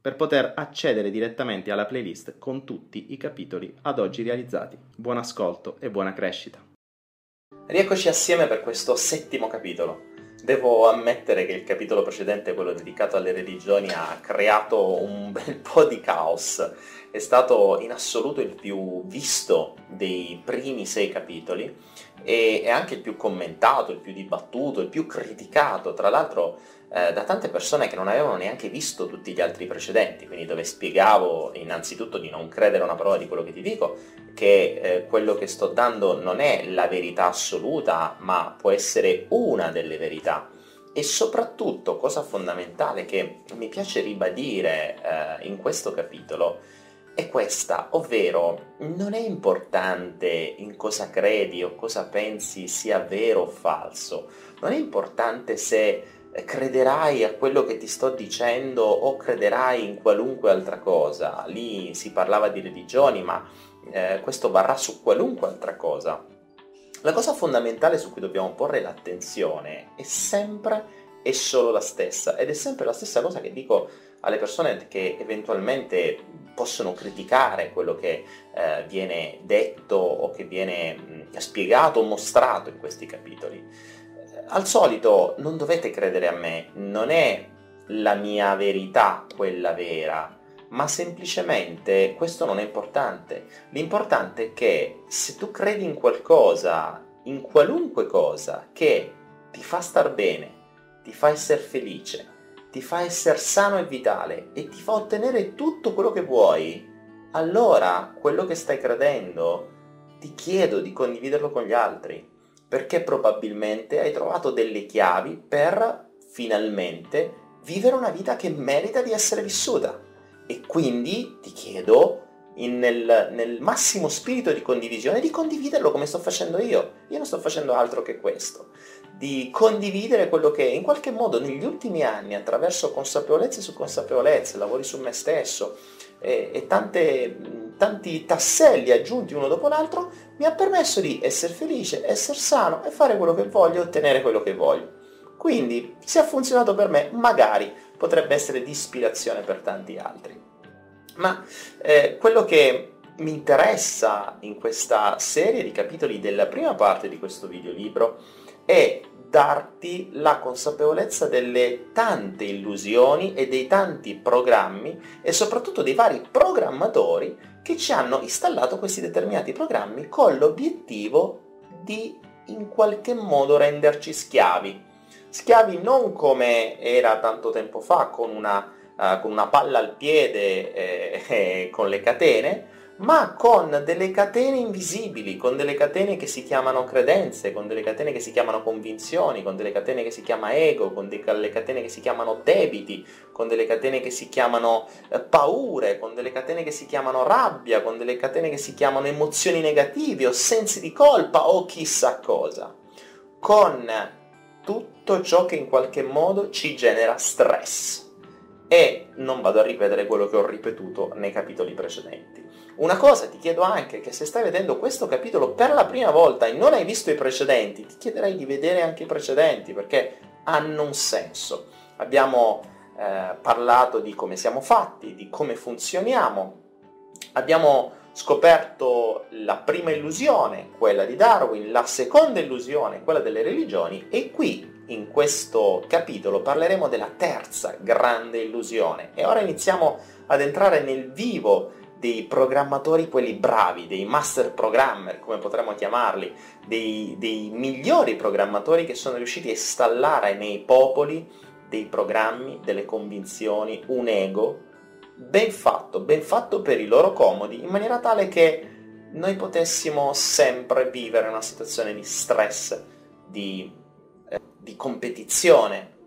per poter accedere direttamente alla playlist con tutti i capitoli ad oggi realizzati. Buon ascolto e buona crescita. Rieccoci assieme per questo settimo capitolo. Devo ammettere che il capitolo precedente, quello dedicato alle religioni, ha creato un bel po' di caos. È stato in assoluto il più visto dei primi sei capitoli e è anche il più commentato, il più dibattuto, il più criticato. Tra l'altro eh, da tante persone che non avevano neanche visto tutti gli altri precedenti, quindi dove spiegavo innanzitutto di non credere a una parola di quello che ti dico, che eh, quello che sto dando non è la verità assoluta, ma può essere una delle verità. E soprattutto, cosa fondamentale che mi piace ribadire eh, in questo capitolo, è questa, ovvero non è importante in cosa credi o cosa pensi sia vero o falso, non è importante se crederai a quello che ti sto dicendo o crederai in qualunque altra cosa. Lì si parlava di religioni, ma eh, questo varrà su qualunque altra cosa. La cosa fondamentale su cui dobbiamo porre l'attenzione è sempre e solo la stessa ed è sempre la stessa cosa che dico alle persone che eventualmente possono criticare quello che eh, viene detto o che viene mh, spiegato o mostrato in questi capitoli al solito non dovete credere a me, non è la mia verità quella vera, ma semplicemente questo non è importante. L'importante è che se tu credi in qualcosa, in qualunque cosa, che ti fa star bene, ti fa essere felice, ti fa essere sano e vitale e ti fa ottenere tutto quello che vuoi, allora quello che stai credendo ti chiedo di condividerlo con gli altri perché probabilmente hai trovato delle chiavi per finalmente vivere una vita che merita di essere vissuta. E quindi ti chiedo, in, nel, nel massimo spirito di condivisione, di condividerlo come sto facendo io. Io non sto facendo altro che questo. Di condividere quello che in qualche modo negli ultimi anni, attraverso consapevolezze su consapevolezze, lavori su me stesso e, e tante tanti tasselli aggiunti uno dopo l'altro, mi ha permesso di essere felice, essere sano e fare quello che voglio, ottenere quello che voglio. Quindi, se ha funzionato per me, magari potrebbe essere di ispirazione per tanti altri. Ma eh, quello che mi interessa in questa serie di capitoli della prima parte di questo videolibro è darti la consapevolezza delle tante illusioni e dei tanti programmi e soprattutto dei vari programmatori che ci hanno installato questi determinati programmi con l'obiettivo di in qualche modo renderci schiavi. Schiavi non come era tanto tempo fa con una, uh, con una palla al piede e eh, con le catene, ma con delle catene invisibili, con delle catene che si chiamano credenze, con delle catene che si chiamano convinzioni, con delle catene che si chiama ego, con delle catene che si chiamano debiti, con delle catene che si chiamano eh, paure, con delle catene che si chiamano rabbia, con delle catene che si chiamano emozioni negative o sensi di colpa o chissà cosa. Con tutto ciò che in qualche modo ci genera stress. E non vado a ripetere quello che ho ripetuto nei capitoli precedenti. Una cosa ti chiedo anche che se stai vedendo questo capitolo per la prima volta e non hai visto i precedenti, ti chiederei di vedere anche i precedenti perché hanno un senso. Abbiamo eh, parlato di come siamo fatti, di come funzioniamo, abbiamo scoperto la prima illusione, quella di Darwin, la seconda illusione, quella delle religioni e qui in questo capitolo parleremo della terza grande illusione. E ora iniziamo ad entrare nel vivo dei programmatori, quelli bravi, dei master programmer, come potremmo chiamarli, dei, dei migliori programmatori che sono riusciti a installare nei popoli dei programmi, delle convinzioni, un ego ben fatto, ben fatto per i loro comodi, in maniera tale che noi potessimo sempre vivere una situazione di stress, di, di competizione,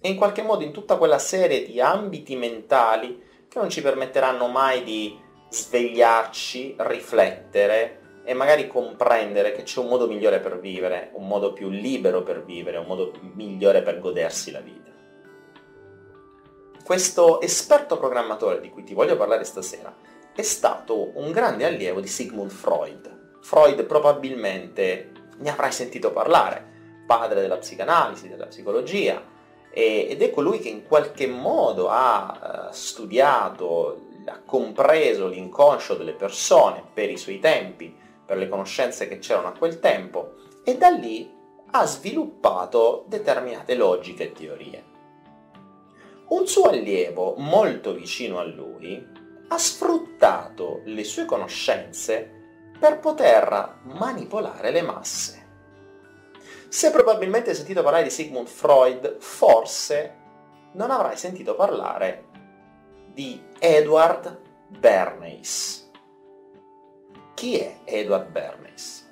e in qualche modo in tutta quella serie di ambiti mentali che non ci permetteranno mai di svegliarci, riflettere e magari comprendere che c'è un modo migliore per vivere, un modo più libero per vivere, un modo migliore per godersi la vita. Questo esperto programmatore di cui ti voglio parlare stasera è stato un grande allievo di Sigmund Freud. Freud probabilmente ne avrai sentito parlare, padre della psicanalisi, della psicologia, ed è colui che in qualche modo ha eh, studiato, ha compreso l'inconscio delle persone per i suoi tempi, per le conoscenze che c'erano a quel tempo, e da lì ha sviluppato determinate logiche e teorie. Un suo allievo molto vicino a lui ha sfruttato le sue conoscenze per poter manipolare le masse. Se probabilmente hai sentito parlare di Sigmund Freud, forse non avrai sentito parlare di Edward Bernays. Chi è Edward Bernays?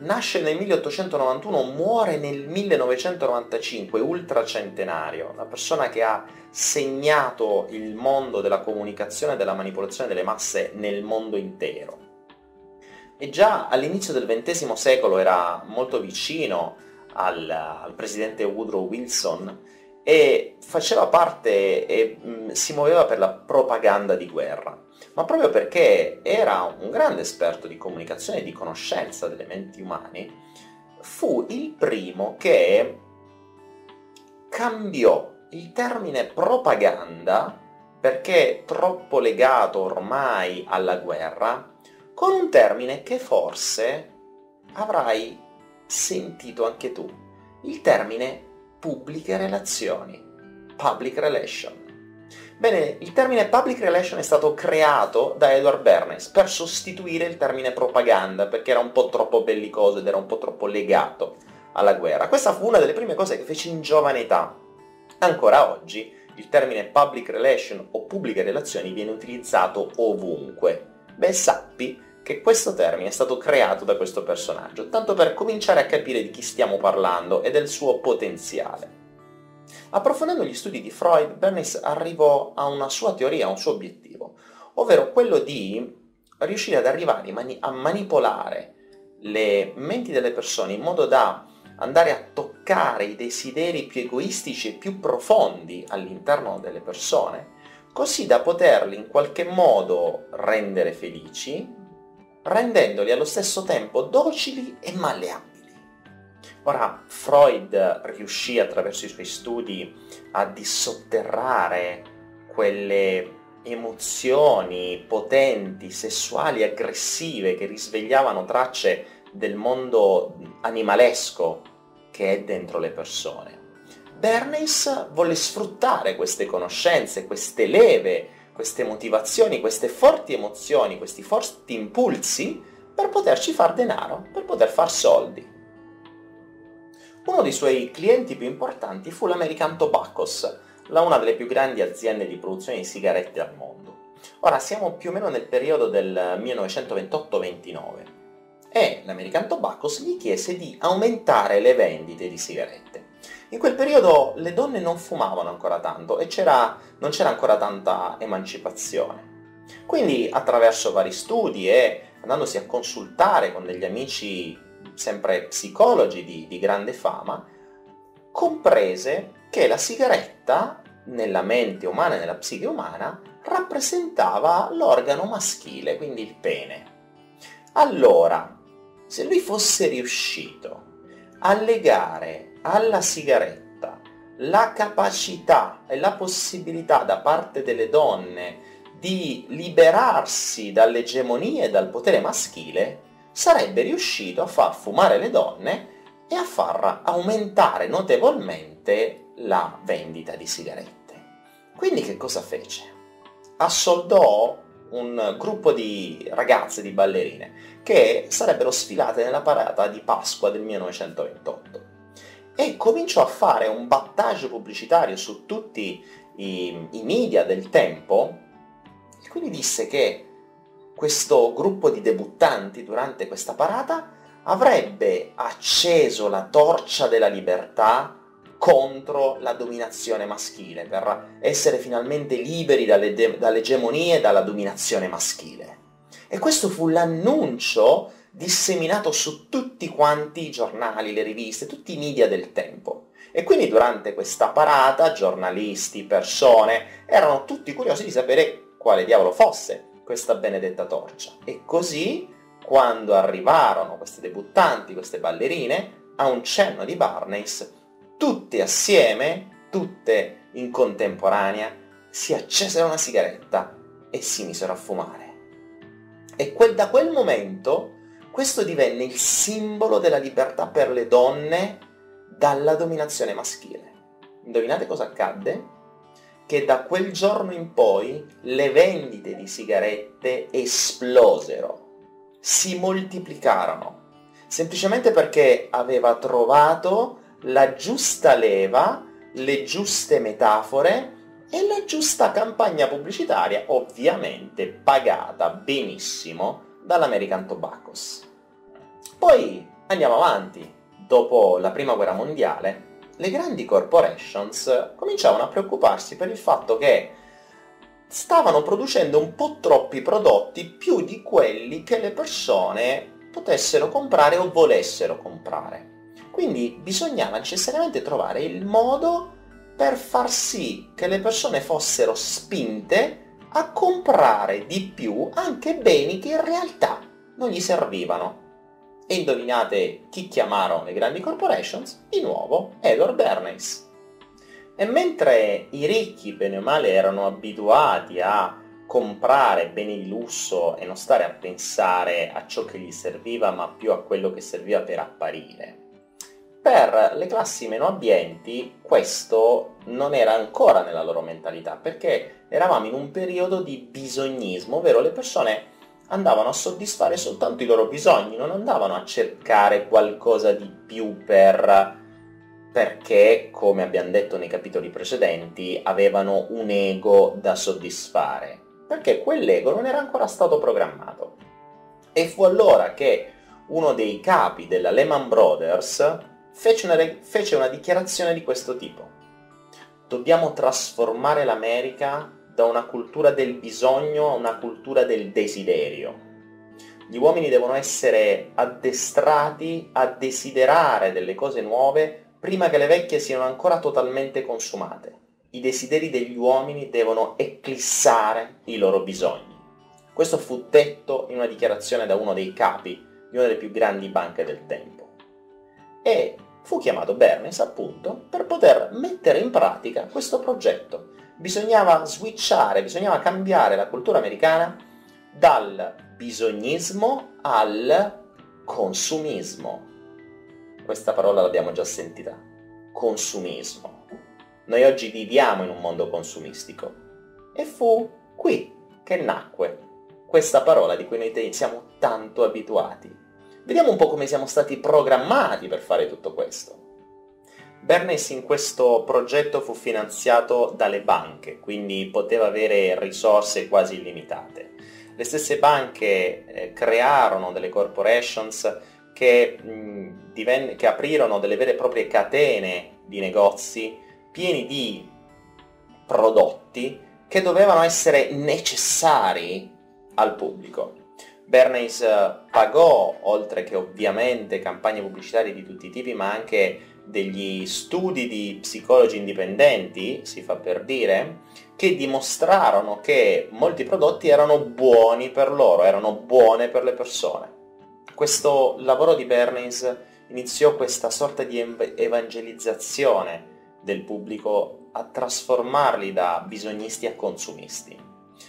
Nasce nel 1891, muore nel 1995, ultracentenario, una persona che ha segnato il mondo della comunicazione e della manipolazione delle masse nel mondo intero. E già all'inizio del XX secolo era molto vicino al, al presidente Woodrow Wilson e faceva parte e mh, si muoveva per la propaganda di guerra. Ma proprio perché era un grande esperto di comunicazione e di conoscenza delle menti umane, fu il primo che cambiò il termine propaganda, perché troppo legato ormai alla guerra, con un termine che forse avrai sentito anche tu, il termine pubbliche relazioni, public relation. Bene, il termine public relation è stato creato da Edward Bernays per sostituire il termine propaganda, perché era un po' troppo bellicoso ed era un po' troppo legato alla guerra. Questa fu una delle prime cose che fece in giovane età. Ancora oggi il termine public relation o pubbliche relazioni viene utilizzato ovunque. Beh, sappi che questo termine è stato creato da questo personaggio, tanto per cominciare a capire di chi stiamo parlando e del suo potenziale. Approfondendo gli studi di Freud, Bernays arrivò a una sua teoria, a un suo obiettivo, ovvero quello di riuscire ad arrivare a manipolare le menti delle persone in modo da andare a toccare i desideri più egoistici e più profondi all'interno delle persone, così da poterli in qualche modo rendere felici, rendendoli allo stesso tempo docili e malleabili. Ora, Freud riuscì attraverso i suoi studi a dissotterrare quelle emozioni potenti, sessuali, aggressive che risvegliavano tracce del mondo animalesco che è dentro le persone. Bernays volle sfruttare queste conoscenze, queste leve, queste motivazioni, queste forti emozioni, questi forti impulsi per poterci far denaro, per poter far soldi. Uno dei suoi clienti più importanti fu l'American Tobaccos, la una delle più grandi aziende di produzione di sigarette al mondo. Ora siamo più o meno nel periodo del 1928-29 e l'American Tobaccos gli chiese di aumentare le vendite di sigarette. In quel periodo le donne non fumavano ancora tanto e c'era, non c'era ancora tanta emancipazione. Quindi attraverso vari studi e andandosi a consultare con degli amici sempre psicologi di, di grande fama, comprese che la sigaretta nella mente umana e nella psiche umana rappresentava l'organo maschile, quindi il pene. Allora, se lui fosse riuscito a legare alla sigaretta la capacità e la possibilità da parte delle donne di liberarsi dall'egemonia e dal potere maschile, sarebbe riuscito a far fumare le donne e a far aumentare notevolmente la vendita di sigarette. Quindi che cosa fece? assoldò un gruppo di ragazze, di ballerine, che sarebbero sfilate nella parata di Pasqua del 1928 e cominciò a fare un battage pubblicitario su tutti i, i media del tempo e quindi disse che questo gruppo di debuttanti durante questa parata avrebbe acceso la torcia della libertà contro la dominazione maschile, per essere finalmente liberi dalle de- dall'egemonia e dalla dominazione maschile. E questo fu l'annuncio disseminato su tutti quanti i giornali, le riviste, tutti i media del tempo. E quindi durante questa parata giornalisti, persone, erano tutti curiosi di sapere quale diavolo fosse questa benedetta torcia. E così, quando arrivarono queste debuttanti, queste ballerine, a un cenno di Barneys, tutte assieme, tutte in contemporanea, si accesero una sigaretta e si misero a fumare. E quel, da quel momento questo divenne il simbolo della libertà per le donne dalla dominazione maschile. Indovinate cosa accadde? Che da quel giorno in poi le vendite di sigarette esplosero, si moltiplicarono, semplicemente perché aveva trovato la giusta leva, le giuste metafore e la giusta campagna pubblicitaria, ovviamente pagata benissimo dall'American Tobaccos. Poi andiamo avanti. Dopo la prima guerra mondiale, le grandi corporations cominciavano a preoccuparsi per il fatto che stavano producendo un po' troppi prodotti più di quelli che le persone potessero comprare o volessero comprare. Quindi bisognava necessariamente trovare il modo per far sì che le persone fossero spinte a comprare di più anche beni che in realtà non gli servivano. E indovinate chi chiamarono le grandi corporations? Di nuovo Edward Bernays. E mentre i ricchi, bene o male, erano abituati a comprare beni di lusso e non stare a pensare a ciò che gli serviva, ma più a quello che serviva per apparire, per le classi meno abbienti questo non era ancora nella loro mentalità, perché eravamo in un periodo di bisognismo, ovvero le persone andavano a soddisfare soltanto i loro bisogni, non andavano a cercare qualcosa di più per perché, come abbiamo detto nei capitoli precedenti, avevano un ego da soddisfare, perché quell'ego non era ancora stato programmato. E fu allora che uno dei capi della Lehman Brothers fece una, fece una dichiarazione di questo tipo. Dobbiamo trasformare l'America da una cultura del bisogno a una cultura del desiderio. Gli uomini devono essere addestrati a desiderare delle cose nuove prima che le vecchie siano ancora totalmente consumate. I desideri degli uomini devono eclissare i loro bisogni. Questo fu detto in una dichiarazione da uno dei capi di una delle più grandi banche del tempo. E fu chiamato Bernays appunto per poter mettere in pratica questo progetto. Bisognava switchare, bisognava cambiare la cultura americana dal bisognismo al consumismo. Questa parola l'abbiamo già sentita. Consumismo. Noi oggi viviamo in un mondo consumistico. E fu qui che nacque questa parola di cui noi siamo tanto abituati. Vediamo un po' come siamo stati programmati per fare tutto questo. Bernays in questo progetto fu finanziato dalle banche, quindi poteva avere risorse quasi illimitate. Le stesse banche eh, crearono delle corporations che, mh, divenne, che aprirono delle vere e proprie catene di negozi pieni di prodotti che dovevano essere necessari al pubblico. Bernays eh, pagò, oltre che ovviamente campagne pubblicitarie di tutti i tipi, ma anche degli studi di psicologi indipendenti, si fa per dire, che dimostrarono che molti prodotti erano buoni per loro, erano buone per le persone. Questo lavoro di Bernays iniziò questa sorta di evangelizzazione del pubblico a trasformarli da bisognisti a consumisti.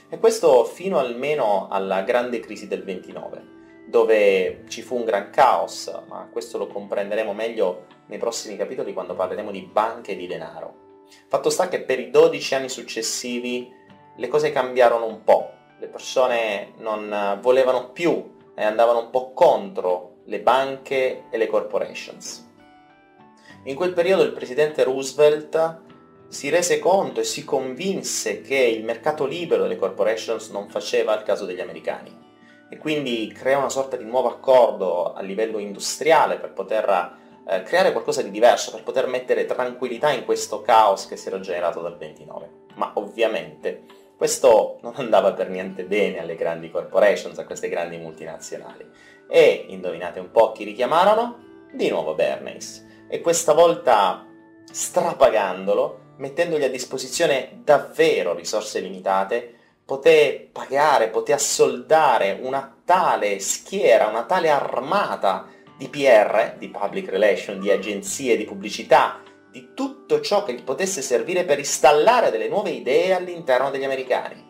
E questo fino almeno alla grande crisi del 29, dove ci fu un gran caos, ma questo lo comprenderemo meglio nei prossimi capitoli quando parleremo di banche e di denaro. Fatto sta che per i 12 anni successivi le cose cambiarono un po', le persone non volevano più e andavano un po' contro le banche e le corporations. In quel periodo il presidente Roosevelt si rese conto e si convinse che il mercato libero delle corporations non faceva il caso degli americani e quindi creò una sorta di nuovo accordo a livello industriale per poter eh, creare qualcosa di diverso, per poter mettere tranquillità in questo caos che si era generato dal 29. Ma ovviamente questo non andava per niente bene alle grandi corporations, a queste grandi multinazionali. E indovinate un po' chi richiamarono? Di nuovo Bernays. E questa volta strapagandolo, mettendogli a disposizione davvero risorse limitate, poté pagare, poté assoldare una tale schiera, una tale armata di PR, di public relation, di agenzie di pubblicità, di tutto ciò che gli potesse servire per installare delle nuove idee all'interno degli americani.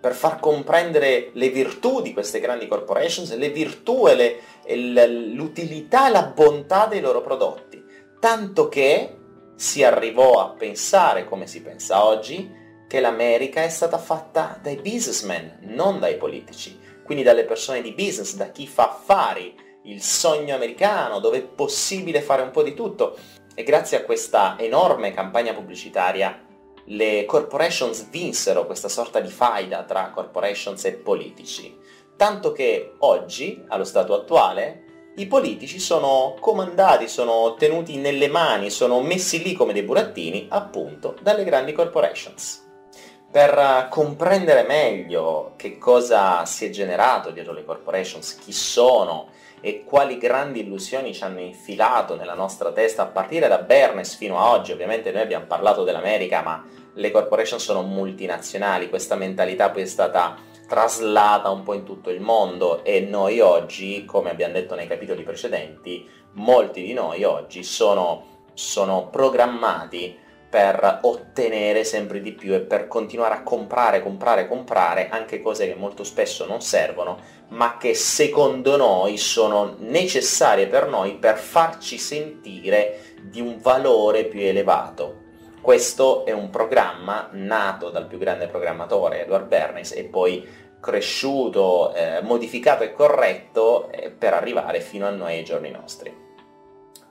Per far comprendere le virtù di queste grandi corporations, le virtù e, le, l'utilità e la bontà dei loro prodotti. Tanto che si arrivò a pensare, come si pensa oggi, che l'America è stata fatta dai businessmen, non dai politici, quindi dalle persone di business, da chi fa affari, il sogno americano, dove è possibile fare un po' di tutto. E grazie a questa enorme campagna pubblicitaria le corporations vinsero questa sorta di faida tra corporations e politici. Tanto che oggi, allo stato attuale, i politici sono comandati, sono tenuti nelle mani, sono messi lì come dei burattini, appunto, dalle grandi corporations. Per comprendere meglio che cosa si è generato dietro le corporations, chi sono e quali grandi illusioni ci hanno infilato nella nostra testa a partire da Bernes fino a oggi. Ovviamente noi abbiamo parlato dell'America, ma le corporation sono multinazionali, questa mentalità poi è stata traslata un po' in tutto il mondo e noi oggi, come abbiamo detto nei capitoli precedenti, molti di noi oggi sono, sono programmati per ottenere sempre di più e per continuare a comprare, comprare, comprare anche cose che molto spesso non servono, ma che secondo noi sono necessarie per noi per farci sentire di un valore più elevato. Questo è un programma nato dal più grande programmatore Edward Bernays e poi cresciuto, eh, modificato e corretto eh, per arrivare fino a noi ai giorni nostri.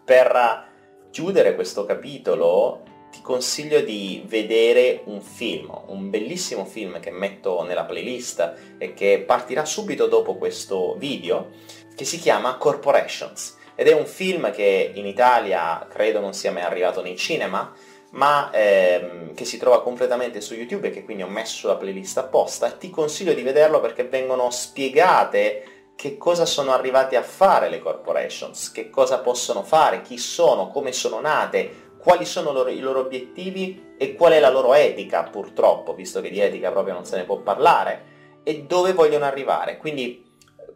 Per chiudere questo capitolo ti consiglio di vedere un film, un bellissimo film che metto nella playlist e che partirà subito dopo questo video, che si chiama Corporations. Ed è un film che in Italia credo non sia mai arrivato nei cinema, ma ehm, che si trova completamente su YouTube e che quindi ho messo la playlist apposta ti consiglio di vederlo perché vengono spiegate che cosa sono arrivate a fare le corporations, che cosa possono fare, chi sono, come sono nate, quali sono loro, i loro obiettivi e qual è la loro etica, purtroppo, visto che di etica proprio non se ne può parlare, e dove vogliono arrivare. Quindi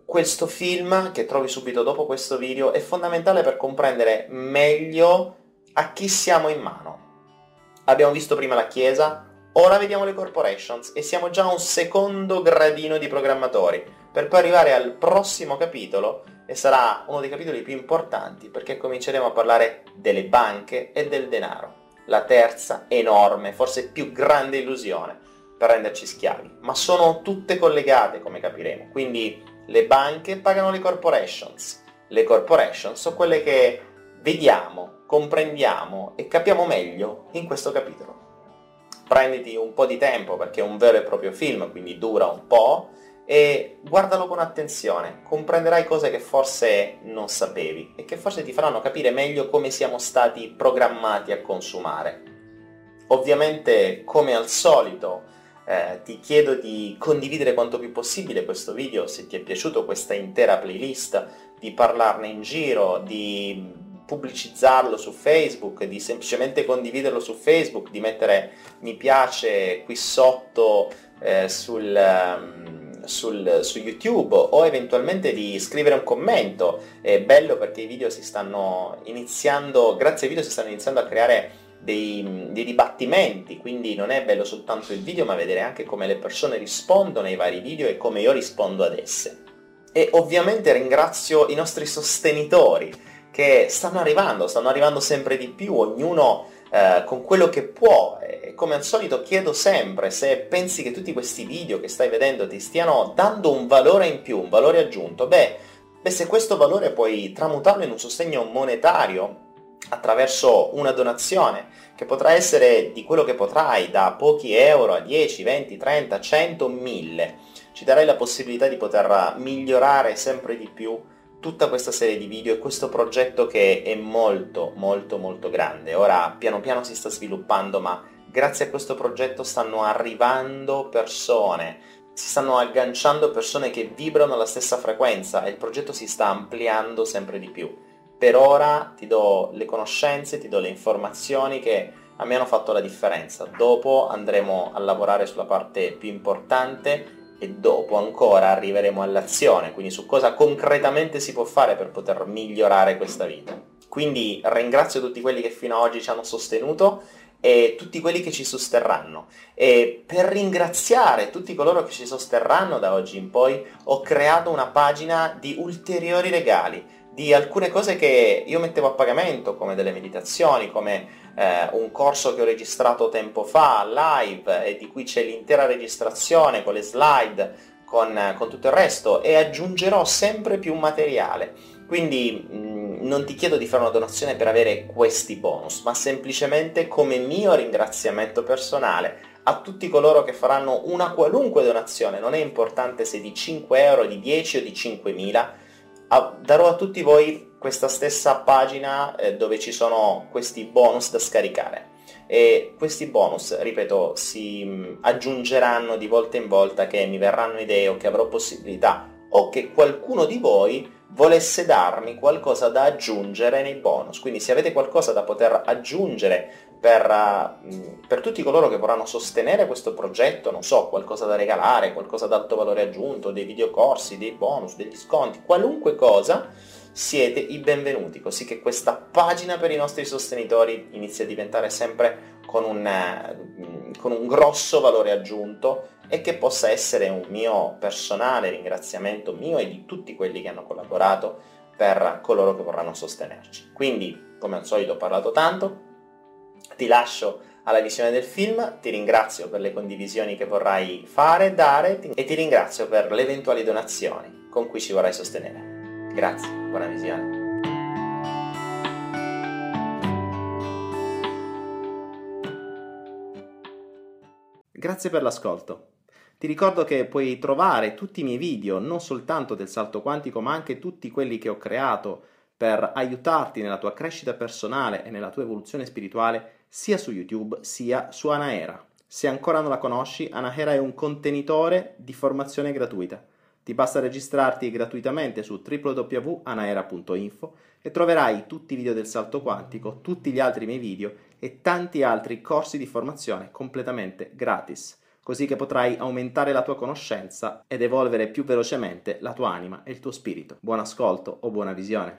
questo film, che trovi subito dopo questo video, è fondamentale per comprendere meglio a chi siamo in mano. Abbiamo visto prima la Chiesa, ora vediamo le corporations e siamo già a un secondo gradino di programmatori, per poi arrivare al prossimo capitolo e sarà uno dei capitoli più importanti perché cominceremo a parlare delle banche e del denaro. La terza enorme, forse più grande illusione per renderci schiavi, ma sono tutte collegate come capiremo. Quindi le banche pagano le corporations, le corporations sono quelle che vediamo, comprendiamo e capiamo meglio in questo capitolo. Prenditi un po' di tempo perché è un vero e proprio film, quindi dura un po', e guardalo con attenzione, comprenderai cose che forse non sapevi e che forse ti faranno capire meglio come siamo stati programmati a consumare. Ovviamente, come al solito, eh, ti chiedo di condividere quanto più possibile questo video se ti è piaciuto questa intera playlist, di parlarne in giro, di pubblicizzarlo su Facebook, di semplicemente condividerlo su Facebook, di mettere mi piace qui sotto eh, sul... Um, sul, su YouTube o eventualmente di scrivere un commento. È bello perché i video si stanno iniziando, grazie ai video si stanno iniziando a creare dei, dei, dibattimenti, quindi non è bello soltanto il video ma vedere anche come le persone rispondono ai vari video e come io rispondo ad esse. E ovviamente ringrazio i nostri sostenitori che stanno arrivando, stanno arrivando sempre di più, ognuno eh, con quello che può. E come al solito chiedo sempre se pensi che tutti questi video che stai vedendo ti stiano dando un valore in più, un valore aggiunto, beh, beh se questo valore puoi tramutarlo in un sostegno monetario attraverso una donazione che potrà essere di quello che potrai, da pochi euro a 10, 20, 30, 100, 1000, ci darai la possibilità di poter migliorare sempre di più tutta questa serie di video e questo progetto che è molto molto molto grande. Ora piano piano si sta sviluppando, ma grazie a questo progetto stanno arrivando persone, si stanno agganciando persone che vibrano alla stessa frequenza e il progetto si sta ampliando sempre di più. Per ora ti do le conoscenze, ti do le informazioni che a me hanno fatto la differenza. Dopo andremo a lavorare sulla parte più importante e dopo ancora arriveremo all'azione, quindi su cosa concretamente si può fare per poter migliorare questa vita. Quindi ringrazio tutti quelli che fino ad oggi ci hanno sostenuto e tutti quelli che ci sosterranno. E per ringraziare tutti coloro che ci sosterranno da oggi in poi ho creato una pagina di ulteriori regali, di alcune cose che io mettevo a pagamento, come delle meditazioni, come eh, un corso che ho registrato tempo fa, live, e di cui c'è l'intera registrazione con le slide, con, con tutto il resto, e aggiungerò sempre più materiale. Quindi mh, mm, non ti chiedo di fare una donazione per avere questi bonus, ma semplicemente come mio ringraziamento personale a tutti coloro che faranno una qualunque donazione, non è importante se di 5 euro, di 10 o di 5.000, darò a tutti voi questa stessa pagina eh, dove ci sono questi bonus da scaricare e questi bonus, ripeto, si mh, mm, aggiungeranno di volta in volta che mi verranno idee o che avrò possibilità o che qualcuno di voi volesse darmi qualcosa da aggiungere nei bonus. Quindi se avete qualcosa da poter aggiungere per, uh, per, tutti coloro che vorranno sostenere questo progetto, non so, qualcosa da regalare, qualcosa d'alto valore aggiunto, dei videocorsi, dei bonus, degli sconti, qualunque cosa, siete i benvenuti, così che questa pagina per i nostri sostenitori inizia a diventare sempre con un, eh, con un grosso valore aggiunto e che possa essere un mio personale ringraziamento mio e di tutti quelli che hanno collaborato per coloro che vorranno sostenerci. Quindi, come al solito ho parlato tanto, ti lascio alla visione del film, ti ringrazio per le condivisioni che vorrai fare, dare e ti ringrazio per le eventuali donazioni con cui ci vorrai sostenere. Grazie, visione. Grazie per l'ascolto. Ti ricordo che puoi trovare tutti i miei video, non soltanto del salto quantico, ma anche tutti quelli che ho creato per aiutarti nella tua crescita personale e nella tua evoluzione spirituale, sia su YouTube sia su Anaera. Se ancora non la conosci, Anaera è un contenitore di formazione gratuita ti basta registrarti gratuitamente su www.anaera.info e troverai tutti i video del salto quantico, tutti gli altri miei video e tanti altri corsi di formazione completamente gratis, così che potrai aumentare la tua conoscenza ed evolvere più velocemente la tua anima e il tuo spirito. Buon ascolto o buona visione.